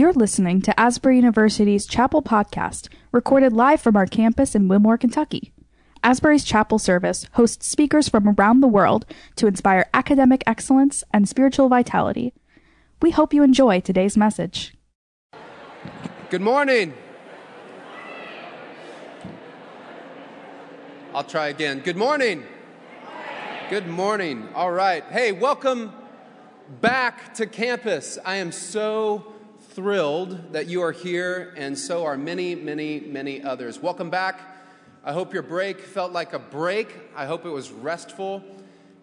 You're listening to Asbury University's Chapel Podcast, recorded live from our campus in Wilmore, Kentucky. Asbury's Chapel Service hosts speakers from around the world to inspire academic excellence and spiritual vitality. We hope you enjoy today's message. Good morning. I'll try again. Good morning. Good morning. All right. Hey, welcome back to campus. I am so thrilled that you are here, and so are many, many, many others. Welcome back. I hope your break felt like a break. I hope it was restful,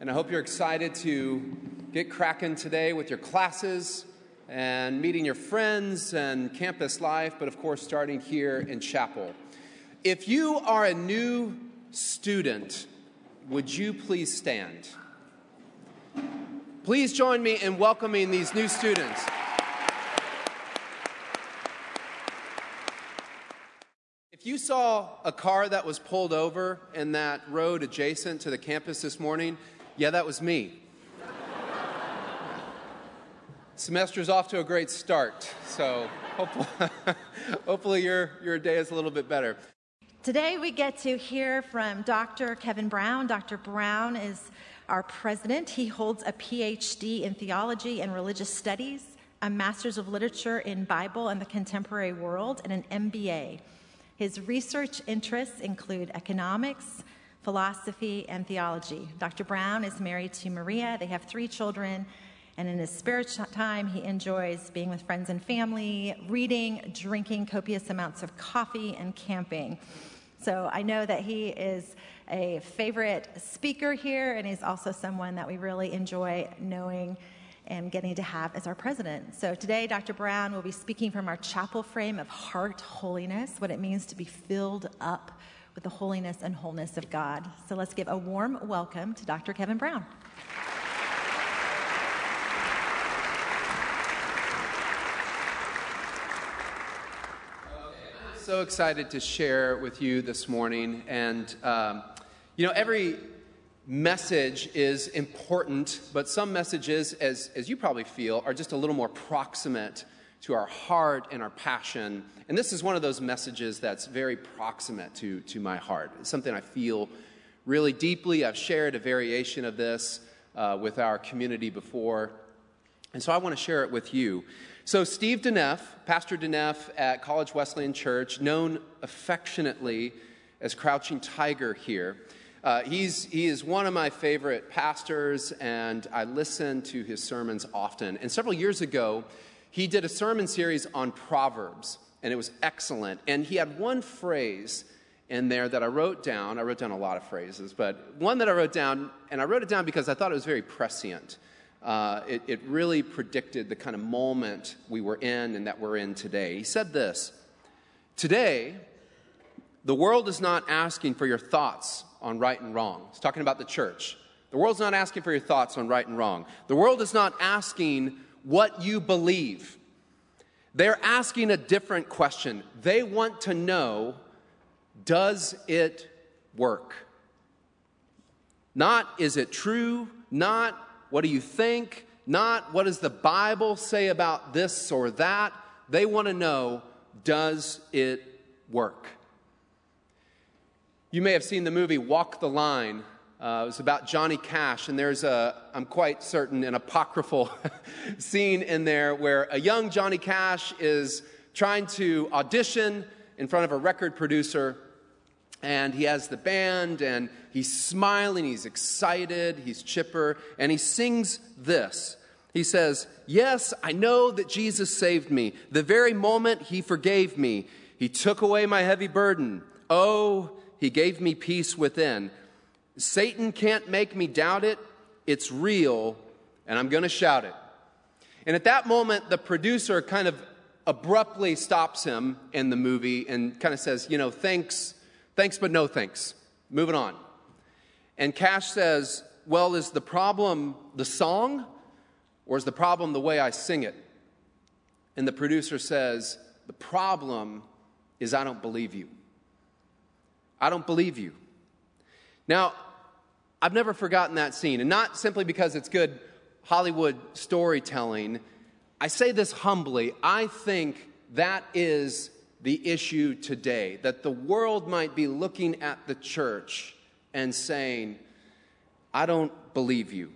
and I hope you're excited to get cracking today with your classes and meeting your friends and campus life, but of course, starting here in chapel. If you are a new student, would you please stand? Please join me in welcoming these new students. If you saw a car that was pulled over in that road adjacent to the campus this morning, yeah, that was me. Semester's off to a great start, so hopefully, hopefully your, your day is a little bit better. Today we get to hear from Dr. Kevin Brown. Dr. Brown is our president. He holds a PhD in theology and religious studies, a master's of literature in Bible and the contemporary world, and an MBA. His research interests include economics, philosophy, and theology. Dr. Brown is married to Maria. They have three children. And in his spare time, he enjoys being with friends and family, reading, drinking copious amounts of coffee, and camping. So I know that he is a favorite speaker here, and he's also someone that we really enjoy knowing and getting to have as our president. So today, Dr. Brown will be speaking from our chapel frame of heart holiness, what it means to be filled up with the holiness and wholeness of God. So let's give a warm welcome to Dr. Kevin Brown. so excited to share with you this morning. And, um, you know, every message is important, but some messages, as, as you probably feel, are just a little more proximate to our heart and our passion. And this is one of those messages that's very proximate to, to my heart. It's something I feel really deeply. I've shared a variation of this uh, with our community before. And so I want to share it with you. So, Steve DeNeff, Pastor DeNeff at College Wesleyan Church, known affectionately as Crouching Tiger here, uh, he's, he is one of my favorite pastors, and I listen to his sermons often. And several years ago, he did a sermon series on Proverbs, and it was excellent. And he had one phrase in there that I wrote down. I wrote down a lot of phrases, but one that I wrote down, and I wrote it down because I thought it was very prescient uh, it, it really predicted the kind of moment we were in and that we're in today. He said this Today, the world is not asking for your thoughts on right and wrong. He's talking about the church. The world's not asking for your thoughts on right and wrong. The world is not asking what you believe. They're asking a different question. They want to know does it work? Not is it true? Not what do you think? Not what does the Bible say about this or that. They want to know does it work? You may have seen the movie Walk the Line. Uh, it was about Johnny Cash, and there's a, I'm quite certain, an apocryphal scene in there where a young Johnny Cash is trying to audition in front of a record producer and he has the band and he's smiling, he's excited, he's chipper, and he sings this. He says, Yes, I know that Jesus saved me. The very moment he forgave me, he took away my heavy burden. Oh, he gave me peace within. Satan can't make me doubt it. It's real, and I'm going to shout it. And at that moment, the producer kind of abruptly stops him in the movie and kind of says, You know, thanks Thanks, but no thanks. Moving on. And Cash says, Well, is the problem the song or is the problem the way I sing it? And the producer says, The problem is I don't believe you. I don't believe you. Now, I've never forgotten that scene, and not simply because it's good Hollywood storytelling, I say this humbly. I think that is the issue today, that the world might be looking at the church and saying, I don't believe you.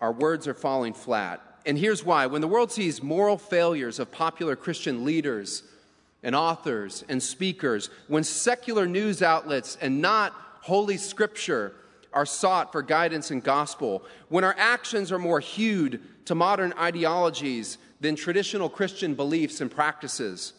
Our words are falling flat. And here's why. When the world sees moral failures of popular Christian leaders and authors and speakers, when secular news outlets and not Holy Scripture are sought for guidance and gospel, when our actions are more hewed to modern ideologies than traditional Christian beliefs and practices,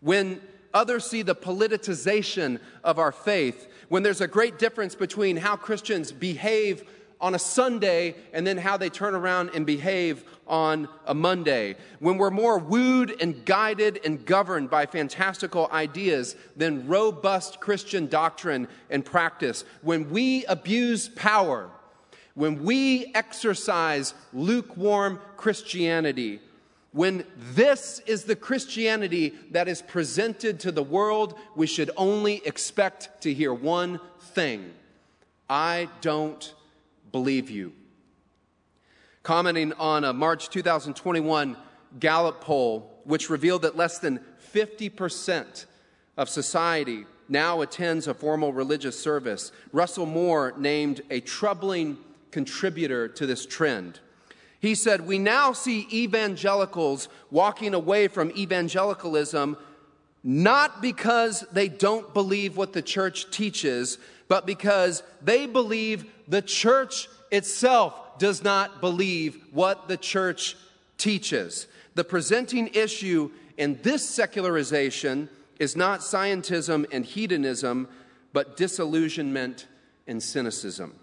when others see the politicization of our faith, when there's a great difference between how Christians behave on a Sunday and then how they turn around and behave on a Monday. When we're more wooed and guided and governed by fantastical ideas than robust Christian doctrine and practice. When we abuse power. When we exercise lukewarm Christianity. When this is the Christianity that is presented to the world, we should only expect to hear one thing I don't believe you. Commenting on a March 2021 Gallup poll, which revealed that less than 50% of society now attends a formal religious service, Russell Moore named a troubling contributor to this trend. He said, We now see evangelicals walking away from evangelicalism not because they don't believe what the church teaches, but because they believe the church itself does not believe what the church teaches. The presenting issue in this secularization is not scientism and hedonism, but disillusionment and cynicism.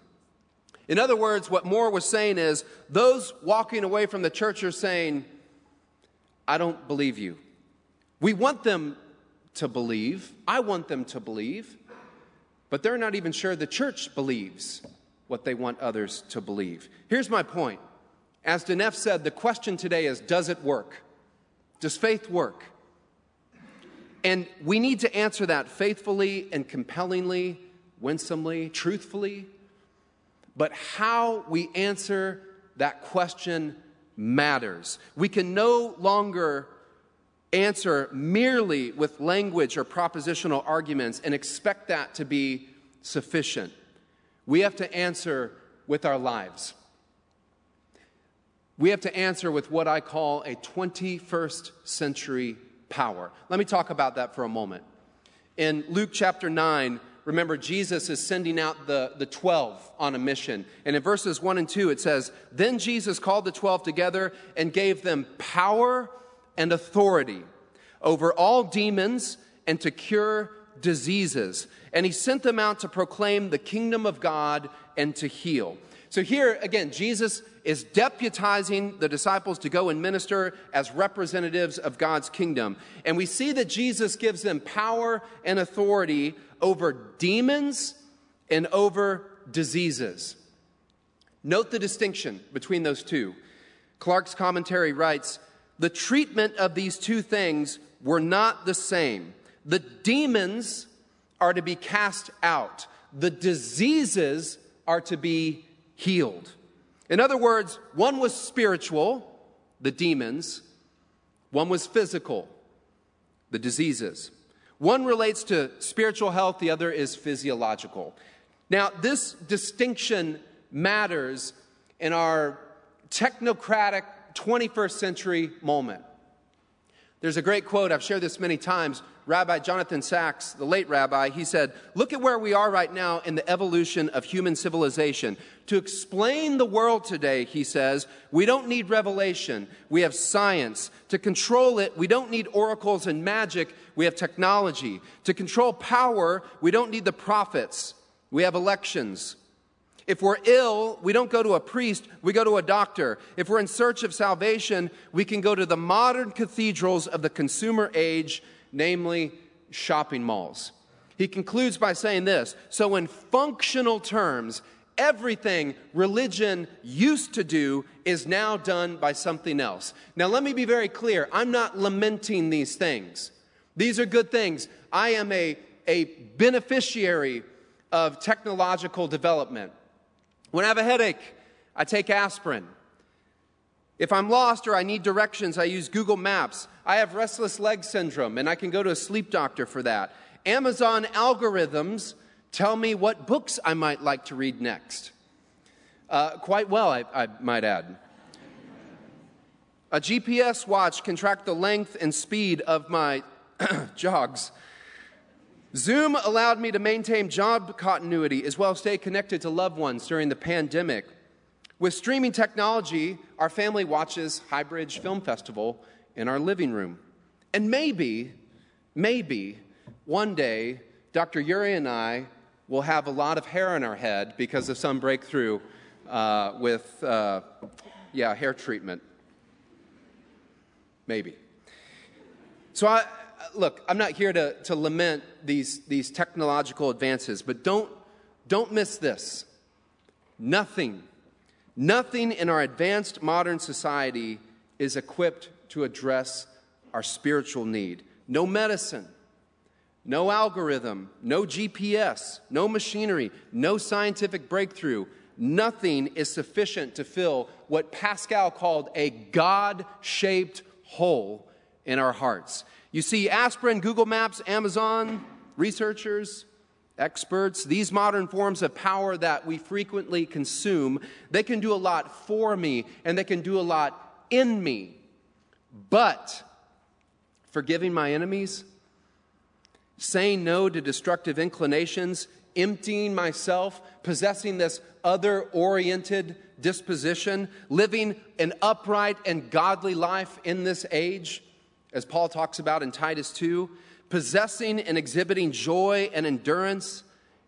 In other words, what Moore was saying is those walking away from the church are saying, I don't believe you. We want them to believe. I want them to believe but they're not even sure the church believes what they want others to believe. Here's my point. As DeNeff said, the question today is Does it work? Does faith work? And we need to answer that faithfully and compellingly, winsomely, truthfully. But how we answer that question matters. We can no longer answer merely with language or propositional arguments and expect that to be sufficient. We have to answer with our lives. We have to answer with what I call a 21st century power. Let me talk about that for a moment. In Luke chapter 9, remember, Jesus is sending out the, the 12 on a mission. And in verses 1 and 2, it says, Then Jesus called the 12 together and gave them power and authority over all demons and to cure diseases. And he sent them out to proclaim the kingdom of God and to heal. So here again, Jesus is deputizing the disciples to go and minister as representatives of God's kingdom. And we see that Jesus gives them power and authority over demons and over diseases. Note the distinction between those two. Clarke's commentary writes the treatment of these two things were not the same. The demons are to be cast out, the diseases are to be healed. In other words, one was spiritual, the demons, one was physical, the diseases. One relates to spiritual health, the other is physiological. Now, this distinction matters in our technocratic 21st century moment. There's a great quote, I've shared this many times. Rabbi Jonathan Sacks, the late rabbi, he said, Look at where we are right now in the evolution of human civilization. To explain the world today, he says, we don't need revelation, we have science. To control it, we don't need oracles and magic, we have technology. To control power, we don't need the prophets, we have elections. If we're ill, we don't go to a priest, we go to a doctor. If we're in search of salvation, we can go to the modern cathedrals of the consumer age, namely shopping malls. He concludes by saying this So, in functional terms, everything religion used to do is now done by something else. Now, let me be very clear I'm not lamenting these things, these are good things. I am a, a beneficiary of technological development. When I have a headache, I take aspirin. If I'm lost or I need directions, I use Google Maps. I have restless leg syndrome, and I can go to a sleep doctor for that. Amazon algorithms tell me what books I might like to read next. Uh, quite well, I, I might add. A GPS watch can track the length and speed of my jogs. Zoom allowed me to maintain job continuity as well as stay connected to loved ones during the pandemic. With streaming technology, our family watches Highbridge Film Festival in our living room. And maybe, maybe one day, Dr. Yuri and I will have a lot of hair on our head because of some breakthrough uh, with, uh, yeah, hair treatment. Maybe. So, I, look, I'm not here to, to lament these, these technological advances, but don't, don't miss this. Nothing, nothing in our advanced modern society is equipped to address our spiritual need. No medicine, no algorithm, no GPS, no machinery, no scientific breakthrough. Nothing is sufficient to fill what Pascal called a God shaped hole in our hearts. You see, aspirin, Google Maps, Amazon, researchers, experts, these modern forms of power that we frequently consume, they can do a lot for me and they can do a lot in me. But forgiving my enemies, saying no to destructive inclinations, emptying myself, possessing this other oriented disposition, living an upright and godly life in this age, as Paul talks about in Titus 2, possessing and exhibiting joy and endurance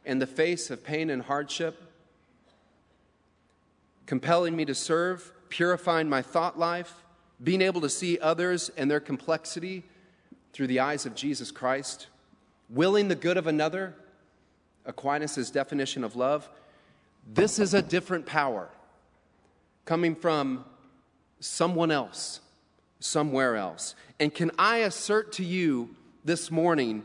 in the face of pain and hardship, compelling me to serve, purifying my thought life, being able to see others and their complexity through the eyes of Jesus Christ, willing the good of another, Aquinas' definition of love. This is a different power coming from someone else, somewhere else. And can I assert to you this morning,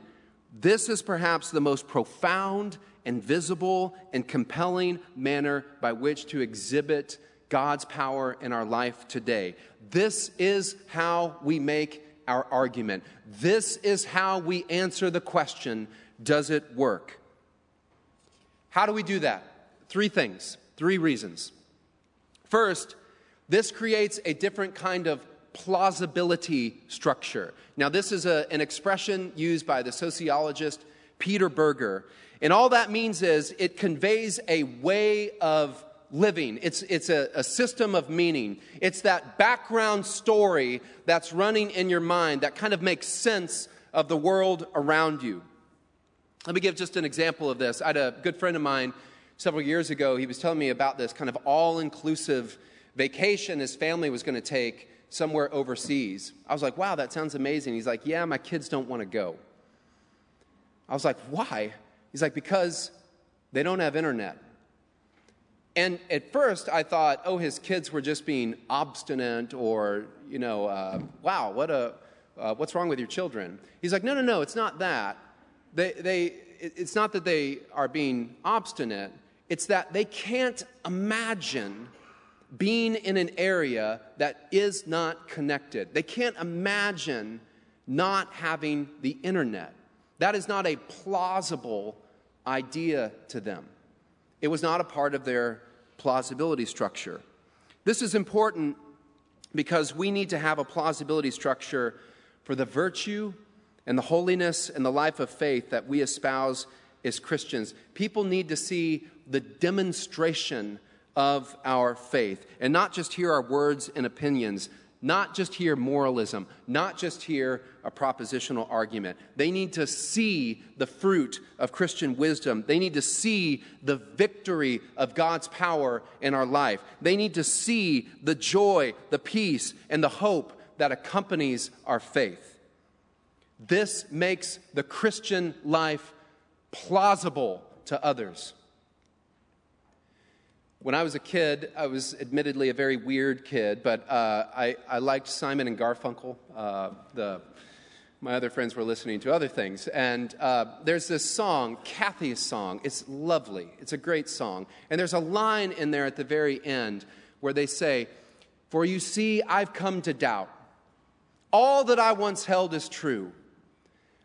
this is perhaps the most profound and visible and compelling manner by which to exhibit God's power in our life today. This is how we make our argument. This is how we answer the question Does it work? How do we do that? Three things, three reasons. First, this creates a different kind of plausibility structure. Now, this is a, an expression used by the sociologist Peter Berger. And all that means is it conveys a way of living, it's, it's a, a system of meaning. It's that background story that's running in your mind that kind of makes sense of the world around you. Let me give just an example of this. I had a good friend of mine several years ago. He was telling me about this kind of all inclusive vacation his family was going to take somewhere overseas. I was like, wow, that sounds amazing. He's like, yeah, my kids don't want to go. I was like, why? He's like, because they don't have internet. And at first, I thought, oh, his kids were just being obstinate or, you know, uh, wow, what a, uh, what's wrong with your children? He's like, no, no, no, it's not that. They, they, it's not that they are being obstinate, it's that they can't imagine being in an area that is not connected. They can't imagine not having the internet. That is not a plausible idea to them. It was not a part of their plausibility structure. This is important because we need to have a plausibility structure for the virtue and the holiness and the life of faith that we espouse as Christians. People need to see the demonstration of our faith and not just hear our words and opinions, not just hear moralism, not just hear a propositional argument. They need to see the fruit of Christian wisdom. They need to see the victory of God's power in our life. They need to see the joy, the peace, and the hope that accompanies our faith. This makes the Christian life plausible to others. When I was a kid, I was admittedly a very weird kid, but uh, I, I liked Simon and Garfunkel. Uh, the, my other friends were listening to other things. And uh, there's this song, Kathy's song. It's lovely, it's a great song. And there's a line in there at the very end where they say, For you see, I've come to doubt. All that I once held is true.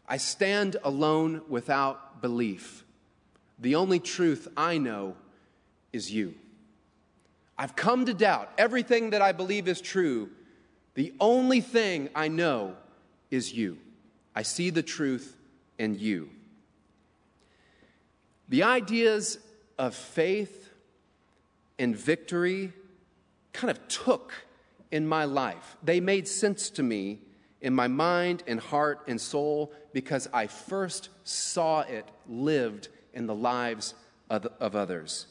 I stand alone without belief. The only truth I know is you. I've come to doubt everything that I believe is true. The only thing I know is you. I see the truth in you. The ideas of faith and victory kind of took in my life. They made sense to me in my mind and heart and soul because I first saw it lived in the lives of, others.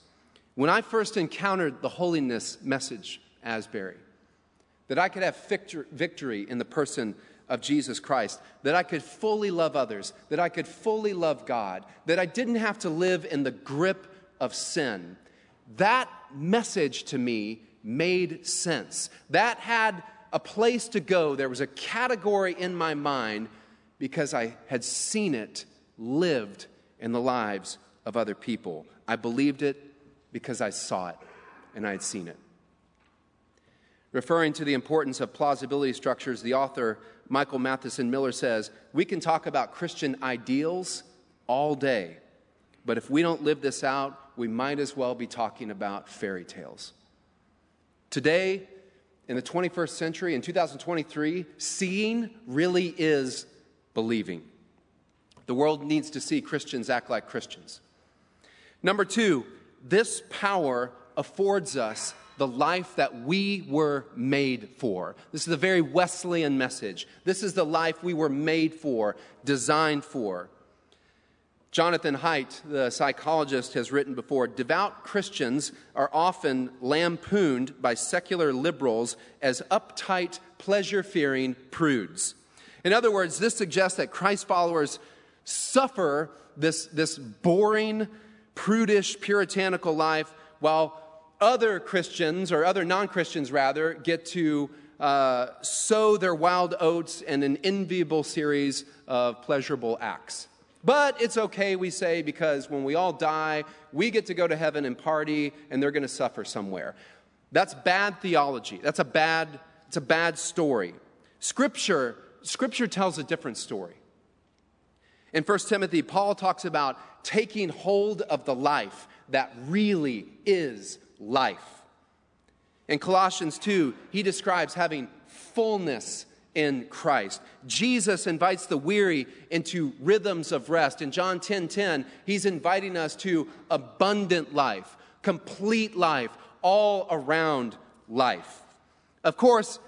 When I first encountered the holiness message, Asbury, that I could have victory in the person of Jesus Christ, that I could fully love others, that I could fully love God, that I didn't have to live in the grip of sin. That message to me made sense. That had a place to go. There was a category in my mind because I had seen it lived in the lives of other people. I believed it because I saw it and I had seen it. Referring to the importance of plausibility structures, the author Michael Matheson Miller says, We can talk about Christian ideals all day, but if we don't live this out, we might as well be talking about fairy tales. Today, in the 21st century, in 2023, seeing really is believing. The world needs to see Christians act like Christians. Number two, this power affords us the life that we were made for. This is a very Wesleyan message. This is the life we were made for, designed for. Jonathan Haidt, the psychologist, has written before devout Christians are often lampooned by secular liberals as uptight, pleasure fearing prudes. In other words, this suggests that Christ followers suffer this, this boring, prudish, puritanical life while other Christians, or other non Christians rather, get to uh, sow their wild oats in an enviable series of pleasurable acts. But it's okay, we say, because when we all die, we get to go to heaven and party, and they're going to suffer somewhere. That's bad theology. That's a bad, it's a bad story. Scripture, Scripture tells a different story. In 1 Timothy, Paul talks about taking hold of the life that really is life. In Colossians 2, he describes having fullness in Christ. Jesus invites the weary into rhythms of rest. In John 10 10, he's inviting us to abundant life, complete life, all around life. Of course,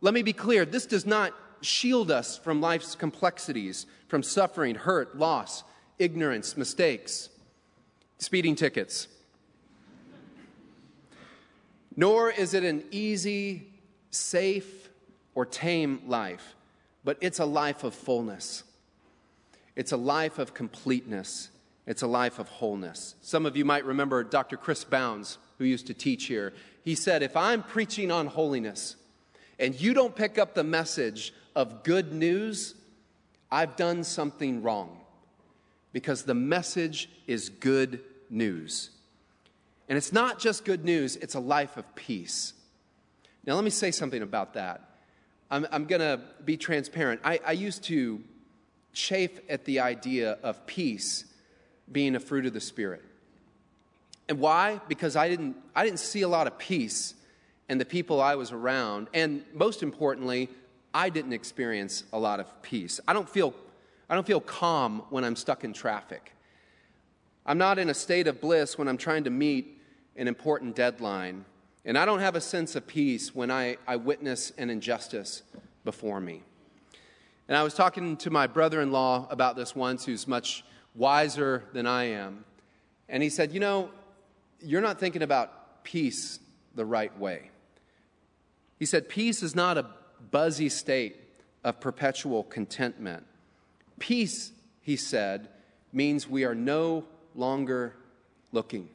let me be clear this does not shield us from life's complexities, from suffering, hurt, loss, ignorance, mistakes, speeding tickets. Nor is it an easy, safe, or tame life, but it's a life of fullness. It's a life of completeness. It's a life of wholeness. Some of you might remember Dr. Chris Bounds, who used to teach here. He said, If I'm preaching on holiness and you don't pick up the message of good news, I've done something wrong because the message is good news. And it's not just good news, it's a life of peace. Now, let me say something about that. I'm, I'm going to be transparent. I, I used to chafe at the idea of peace being a fruit of the Spirit. And why? Because I didn't, I didn't see a lot of peace in the people I was around. And most importantly, I didn't experience a lot of peace. I don't feel, I don't feel calm when I'm stuck in traffic. I'm not in a state of bliss when I'm trying to meet an important deadline. And I don't have a sense of peace when I, I witness an injustice before me. And I was talking to my brother in law about this once, who's much wiser than I am. And he said, You know, you're not thinking about peace the right way. He said, Peace is not a buzzy state of perpetual contentment. Peace, he said, means we are no longer looking.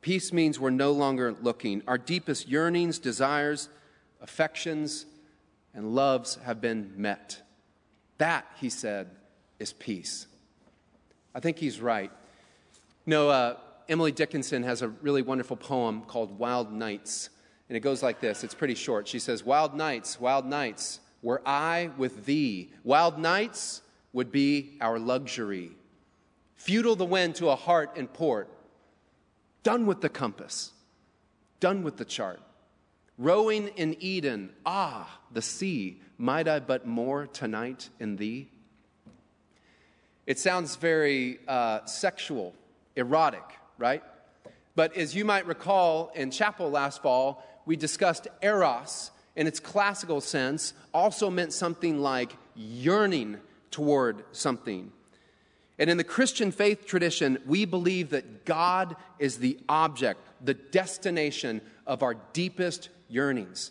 Peace means we're no longer looking. Our deepest yearnings, desires, affections, and loves have been met. That, he said, is peace. I think he's right. You know, uh, Emily Dickinson has a really wonderful poem called Wild Nights. And it goes like this it's pretty short. She says, Wild nights, wild nights, were I with thee. Wild nights would be our luxury. Futile the wind to a heart and port. Done with the compass, done with the chart. Rowing in Eden, ah, the sea, might I but moor tonight in thee? It sounds very uh, sexual, erotic, right? But as you might recall in chapel last fall, we discussed eros in its classical sense also meant something like yearning toward something. And in the Christian faith tradition, we believe that God is the object, the destination of our deepest yearnings.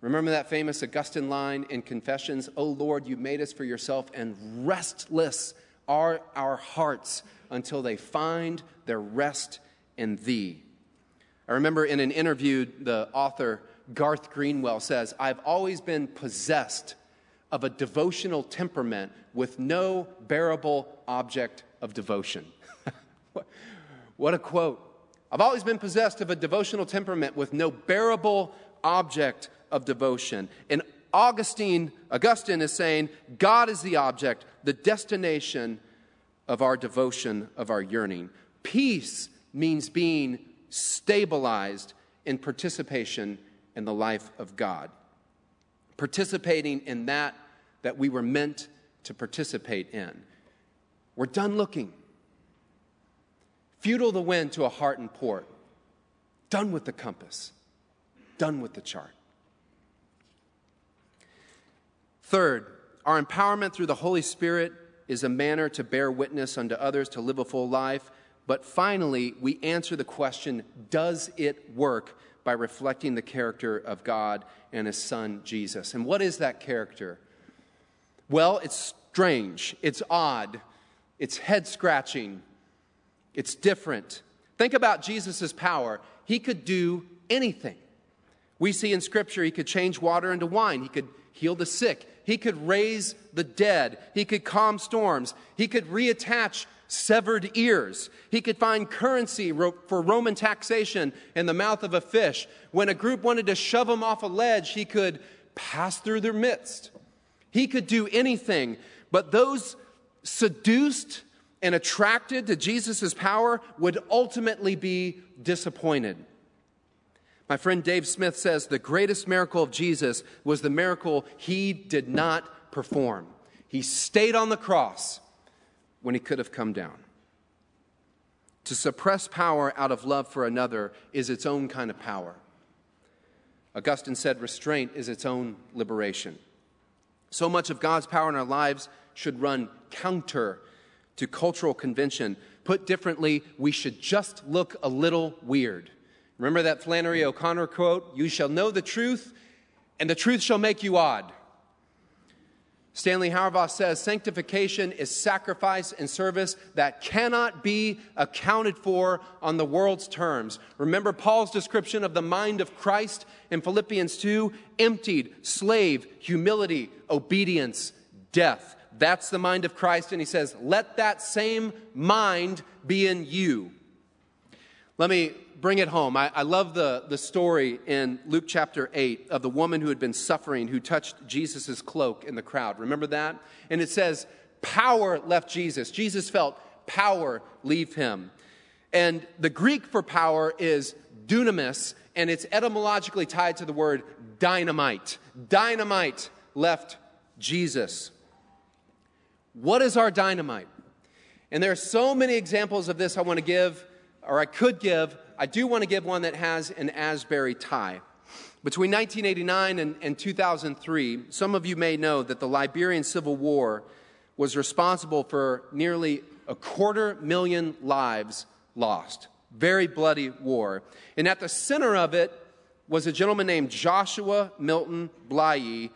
Remember that famous Augustine line in Confessions, "O Lord, you made us for yourself, and restless are our hearts until they find their rest in thee." I remember in an interview, the author Garth Greenwell says, I've always been possessed of a devotional temperament with no bearable object of devotion. what a quote. I've always been possessed of a devotional temperament with no bearable object of devotion. And Augustine, Augustine is saying, God is the object, the destination of our devotion, of our yearning. Peace means being stabilized in participation in the life of God, participating in that that we were meant to participate in. We're done looking. Futile the wind to a heart in port. Done with the compass. Done with the chart. Third, our empowerment through the Holy Spirit is a manner to bear witness unto others, to live a full life. But finally, we answer the question does it work by reflecting the character of God and His Son, Jesus? And what is that character? Well, it's strange, it's odd, it's head scratching, it's different. Think about Jesus' power. He could do anything. We see in Scripture he could change water into wine, he could heal the sick, he could raise the dead, he could calm storms, he could reattach severed ears. He could find currency for Roman taxation in the mouth of a fish. When a group wanted to shove him off a ledge, he could pass through their midst. He could do anything, but those seduced and attracted to Jesus' power would ultimately be disappointed. My friend Dave Smith says the greatest miracle of Jesus was the miracle he did not perform. He stayed on the cross when he could have come down. To suppress power out of love for another is its own kind of power. Augustine said restraint is its own liberation. So much of God's power in our lives should run counter to cultural convention. Put differently, we should just look a little weird. Remember that Flannery O'Connor quote? You shall know the truth, and the truth shall make you odd. Stanley Hauerwas says sanctification is sacrifice and service that cannot be accounted for on the world's terms. Remember Paul's description of the mind of Christ in Philippians 2 emptied, slave, humility, obedience, death. That's the mind of Christ, and he says, Let that same mind be in you. Let me bring it home. I, I, love the, the story in Luke chapter 8 of the woman who had been suffering who touched Jesus' cloak in the crowd. Remember that? And it says, Power left Jesus. Jesus felt power leave him. And the Greek for power is dunamis, and it's etymologically tied to the word dynamite. Dynamite left Jesus. What is our dynamite? And there are so many examples of this I want to give, or I could give, I do want to give one that has an Asbury tie. Between 1989 and, and 2003, some of you may know that the Liberian Civil War was responsible for nearly a quarter million lives lost. Very bloody war. And at the center of it was a gentleman named Joshua Milton Blahyi,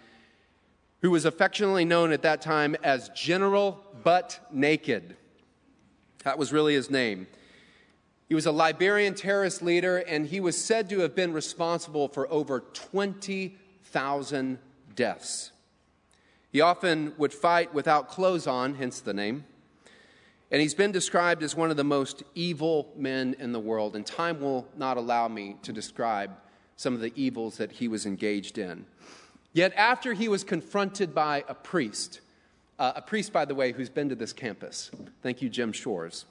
who was affectionately known at that time as General Butt Naked. That was really his name. He was a Liberian terrorist leader, and he was said to have been responsible for over 20,000 deaths. He often would fight without clothes on, hence the name. And he's been described as one of the most evil men in the world, and time will not allow me to describe some of the evils that he was engaged in. Yet, after he was confronted by a priest, uh, a priest, by the way, who's been to this campus, thank you, Jim Shores,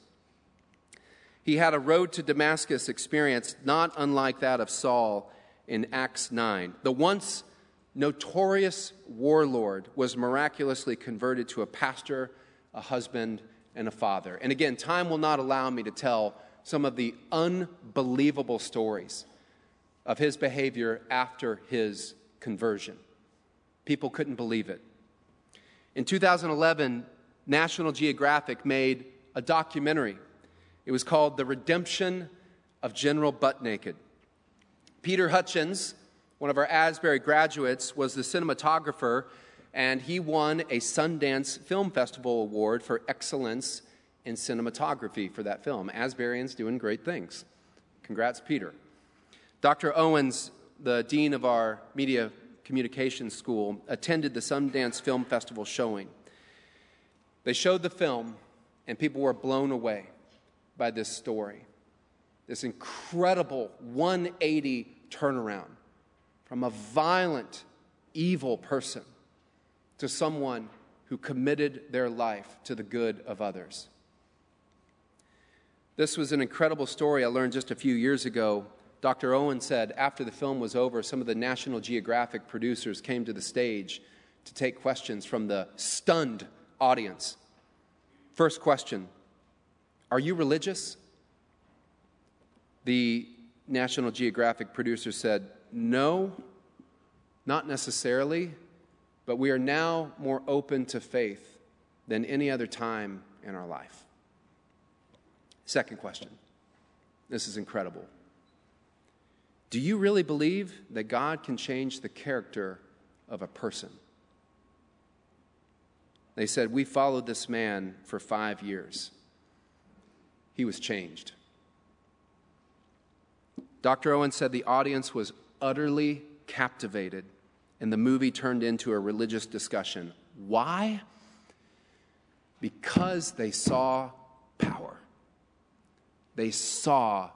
he had a road to Damascus experience not unlike that of Saul in Acts 9. The once notorious warlord was miraculously converted to a pastor, a husband, and a father. And again, time will not allow me to tell some of the unbelievable stories of his behavior after his conversion. People couldn't believe it. In 2011, National Geographic made a documentary. It was called The Redemption of General Butt Naked. Peter Hutchens, one of our Asbury graduates, was the cinematographer, and he won a Sundance Film Festival Award for excellence in cinematography for that film. Asburyans doing great things. Congrats, Peter. Dr. Owens, the dean of our media communications school, attended the Sundance Film Festival showing. They showed the film, and people were blown away by this story. This incredible 180 turnaround from a violent, evil person to someone who committed their life to the good of others. This was an incredible story I learned just a few years ago. Dr. Owen said after the film was over, some of the National Geographic producers came to the stage to take questions from the stunned audience. First question Are you religious? The National Geographic producer said, No, not necessarily, but we are now more open to faith than any other time in our life. Second question. This is incredible. Do you really believe that God can change the character of a person? They said, We followed this man for five years. He was changed. Dr. Owen said the audience was utterly captivated, and the movie turned into a religious discussion. Why? Because they saw power, they saw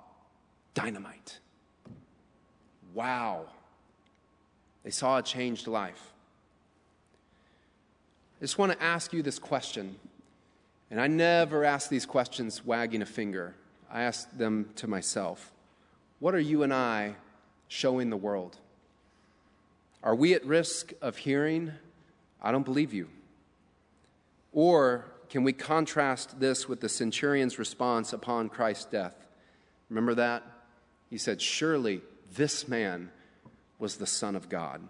dynamite. Wow. They saw a changed life. I just want to ask you this question, and I never ask these questions wagging a finger. I ask them to myself. What are you and I showing the world? Are we at risk of hearing, I don't believe you? Or can we contrast this with the centurion's response upon Christ's death? Remember that? He said, Surely this man was the Son of God.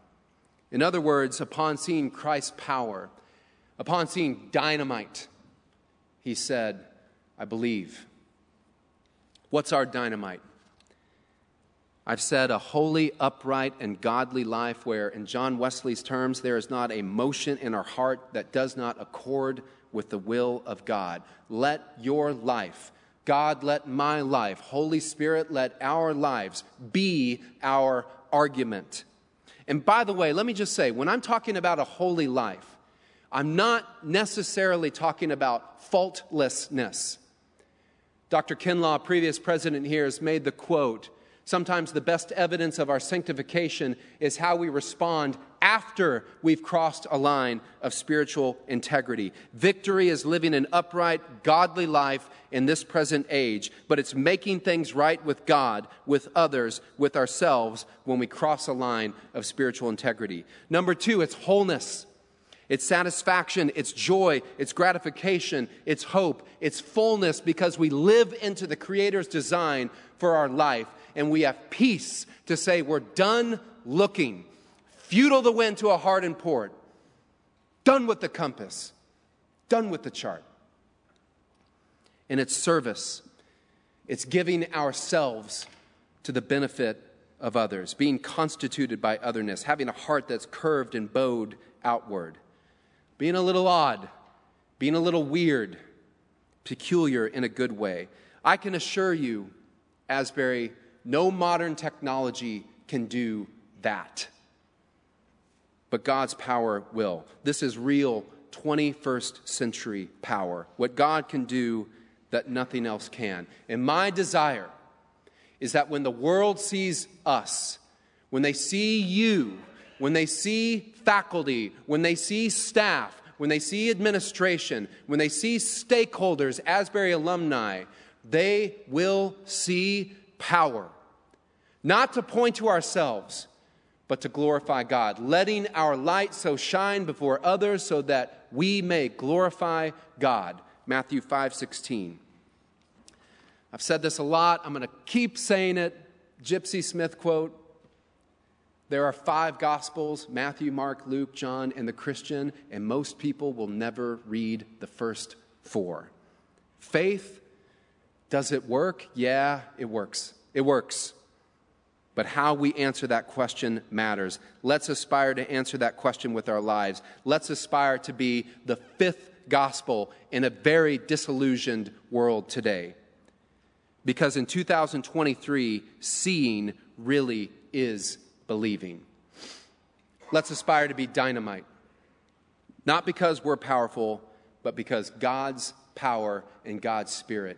In other words, upon seeing Christ's power, upon seeing dynamite, he said, I believe. What's our dynamite? I've said a holy, upright, and godly life where, in John Wesley's terms, there is not a motion in our heart that does not accord with the will of God. Let your life, God, let my life, Holy Spirit, let our lives be our argument. And by the way, let me just say, when I'm talking about a holy life, I'm not necessarily talking about faultlessness. Dr. Kinlaw, previous president here, has made the quote Sometimes the best evidence of our sanctification is how we respond after we've crossed a line of spiritual integrity. Victory is living an upright, godly life in this present age, but it's making things right with God, with others, with ourselves when we cross a line of spiritual integrity. Number two, it's wholeness. It's satisfaction, it's joy, it's gratification, it's hope, it's fullness because we live into the Creator's design for our life and we have peace to say we're done looking. Futile the wind to a hardened port. Done with the compass. Done with the chart. And its service, it's giving ourselves to the benefit of others, being constituted by otherness, having a heart that's curved and bowed outward, being a little odd, being a little weird, peculiar in a good way. I can assure you, Asbury, no modern technology can do that. But God's power will. This is real 21st century power. What God can do that nothing else can. And my desire is that when the world sees us, when they see you, when they see faculty, when they see staff, when they see administration, when they see stakeholders, Asbury alumni, they will see power. Not to point to ourselves, but to glorify God, letting our light so shine before others so that we may glorify God. Matthew 5 16. I've said this a lot. I'm going to keep saying it. Gypsy Smith quote There are five Gospels Matthew, Mark, Luke, John, and the Christian, and most people will never read the first four. Faith, does it work? Yeah, it works. It works. But how we answer that question matters. Let's aspire to answer that question with our lives. Let's aspire to be the fifth gospel in a very disillusioned world today. Because in 2023, seeing really is believing. Let's aspire to be dynamite. Not because we're powerful, but because God's power and God's Spirit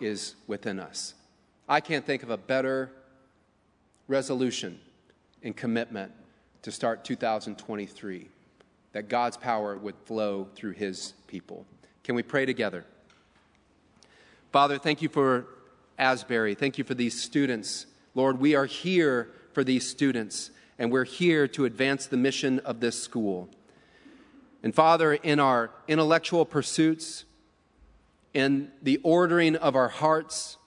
is within us. I can't think of a better resolution and commitment to start 2023 that God's power would flow through his people. Can we pray together? Father, thank you for Asbury. Thank you for these students. Lord, we are here for these students, and we're here to advance the mission of this school. And Father, in our intellectual pursuits, in the ordering of our hearts,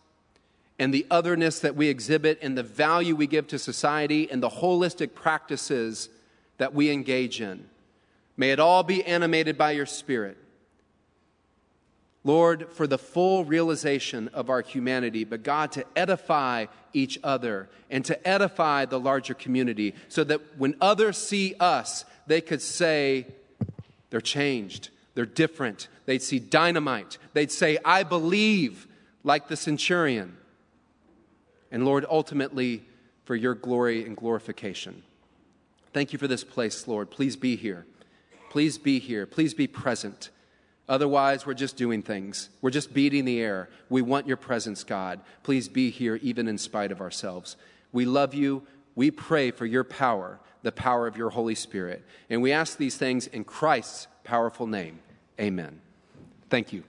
and the otherness that we exhibit and the value we give to society and the holistic practices that we engage in. May it all be animated by your Spirit. Lord, for the full realization of our humanity, but God, to edify each other and to edify the larger community so that when others see us, they could say, they're changed, they're different. They'd see dynamite. They'd say, I believe, like the centurion and Lord, ultimately for your glory and glorification. Thank you for this place, Lord. Please be here. Please be here. Please be present. Otherwise, we're just doing things. We're just beating the air. We want your presence, God. Please be here, even in spite of ourselves. We love you. We pray for your power, the power of your Holy Spirit. And we ask these things in Christ's powerful name. Amen. Thank you.